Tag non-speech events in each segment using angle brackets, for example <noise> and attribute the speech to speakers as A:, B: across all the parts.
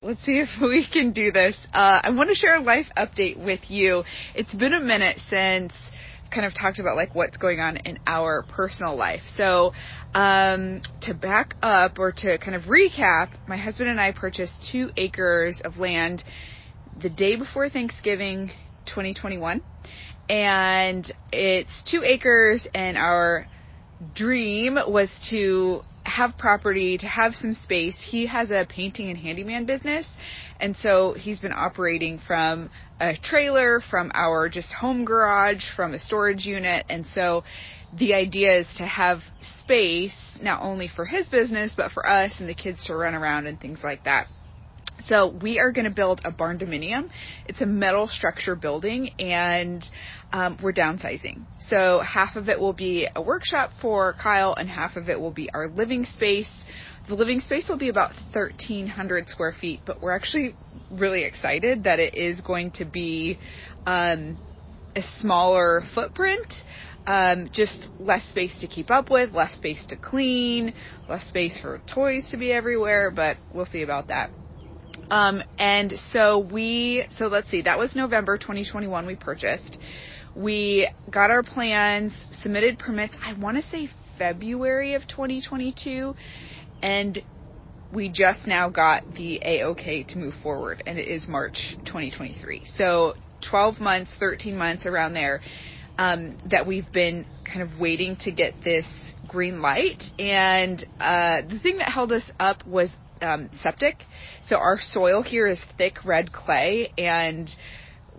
A: Let's see if <laughs> we can do this. Uh, I want to share a life update with you. It's been a minute since kind of talked about like what's going on in our personal life. So, um, to back up or to kind of recap, my husband and I purchased two acres of land the day before Thanksgiving 2021. And it's two acres and our dream was to have property, to have some space. He has a painting and handyman business. And so he's been operating from a trailer, from our just home garage, from a storage unit. And so the idea is to have space not only for his business, but for us and the kids to run around and things like that. So we are going to build a barndominium. It's a metal structure building and um, we're downsizing. So half of it will be a workshop for Kyle and half of it will be our living space. The living space will be about 1300 square feet, but we're actually really excited that it is going to be um, a smaller footprint. Um, just less space to keep up with, less space to clean, less space for toys to be everywhere, but we'll see about that. Um, and so we, so let's see, that was November 2021 we purchased. We got our plans, submitted permits, I want to say February of 2022, and we just now got the A-OK to move forward, and it is March 2023. So 12 months, 13 months around there. Um, that we've been kind of waiting to get this green light. And uh, the thing that held us up was um, septic. So our soil here is thick red clay and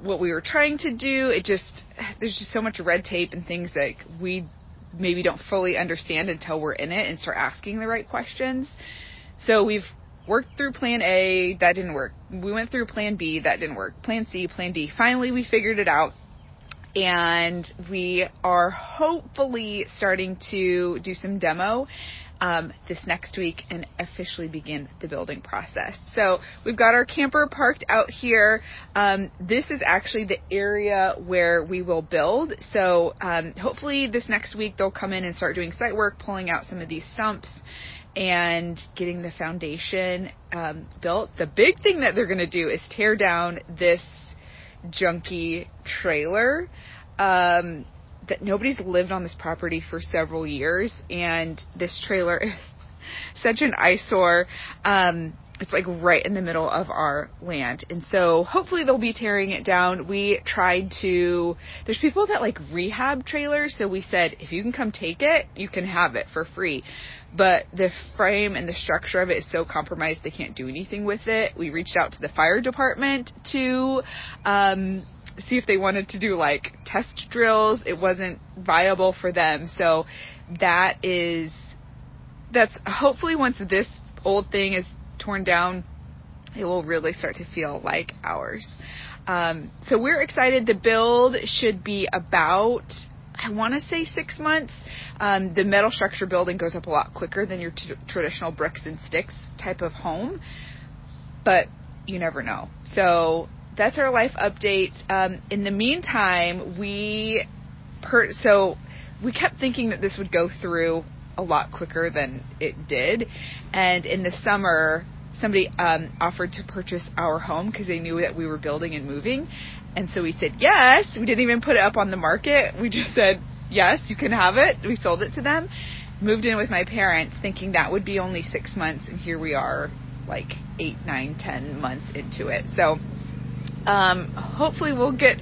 A: what we were trying to do, it just, there's just so much red tape and things that we maybe don't fully understand until we're in it and start asking the right questions. So we've worked through plan A, that didn't work. We went through plan B, that didn't work. Plan C, plan D. Finally, we figured it out. And we are hopefully starting to do some demo um, this next week and officially begin the building process. So we've got our camper parked out here. Um, this is actually the area where we will build. So um, hopefully this next week they'll come in and start doing site work, pulling out some of these stumps and getting the foundation um, built. The big thing that they're going to do is tear down this junky trailer. Um, that nobody's lived on this property for several years, and this trailer <laughs> is such an eyesore. Um, it's like right in the middle of our land. And so hopefully they'll be tearing it down. We tried to, there's people that like rehab trailers. So we said, if you can come take it, you can have it for free. But the frame and the structure of it is so compromised they can't do anything with it. We reached out to the fire department to, um, see if they wanted to do like test drills. It wasn't viable for them. So that is, that's hopefully once this old thing is torn down, it will really start to feel like ours. Um, so we're excited. The build should be about, I want to say six months. Um, the metal structure building goes up a lot quicker than your t- traditional bricks and sticks type of home, but you never know. So that's our life update. Um, in the meantime, we per- so we kept thinking that this would go through a lot quicker than it did, and in the summer, somebody um, offered to purchase our home because they knew that we were building and moving, and so we said yes. We didn't even put it up on the market. We just said yes, you can have it. We sold it to them. Moved in with my parents, thinking that would be only six months, and here we are, like eight, nine, ten months into it. So um, hopefully we'll get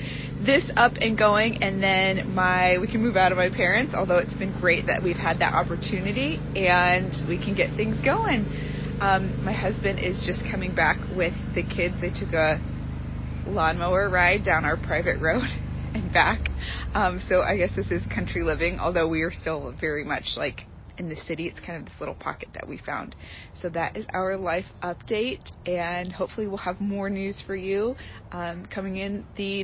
A: this up and going and then my we can move out of my parents although it's been great that we've had that opportunity and we can get things going. Um, my husband is just coming back with the kids. They took a lawnmower ride down our private road <laughs> and back. Um, so i guess this is country living although we are still very much like in the city. It's kind of this little pocket that we found. So that is our life update, and hopefully we'll have more news for you um, coming in the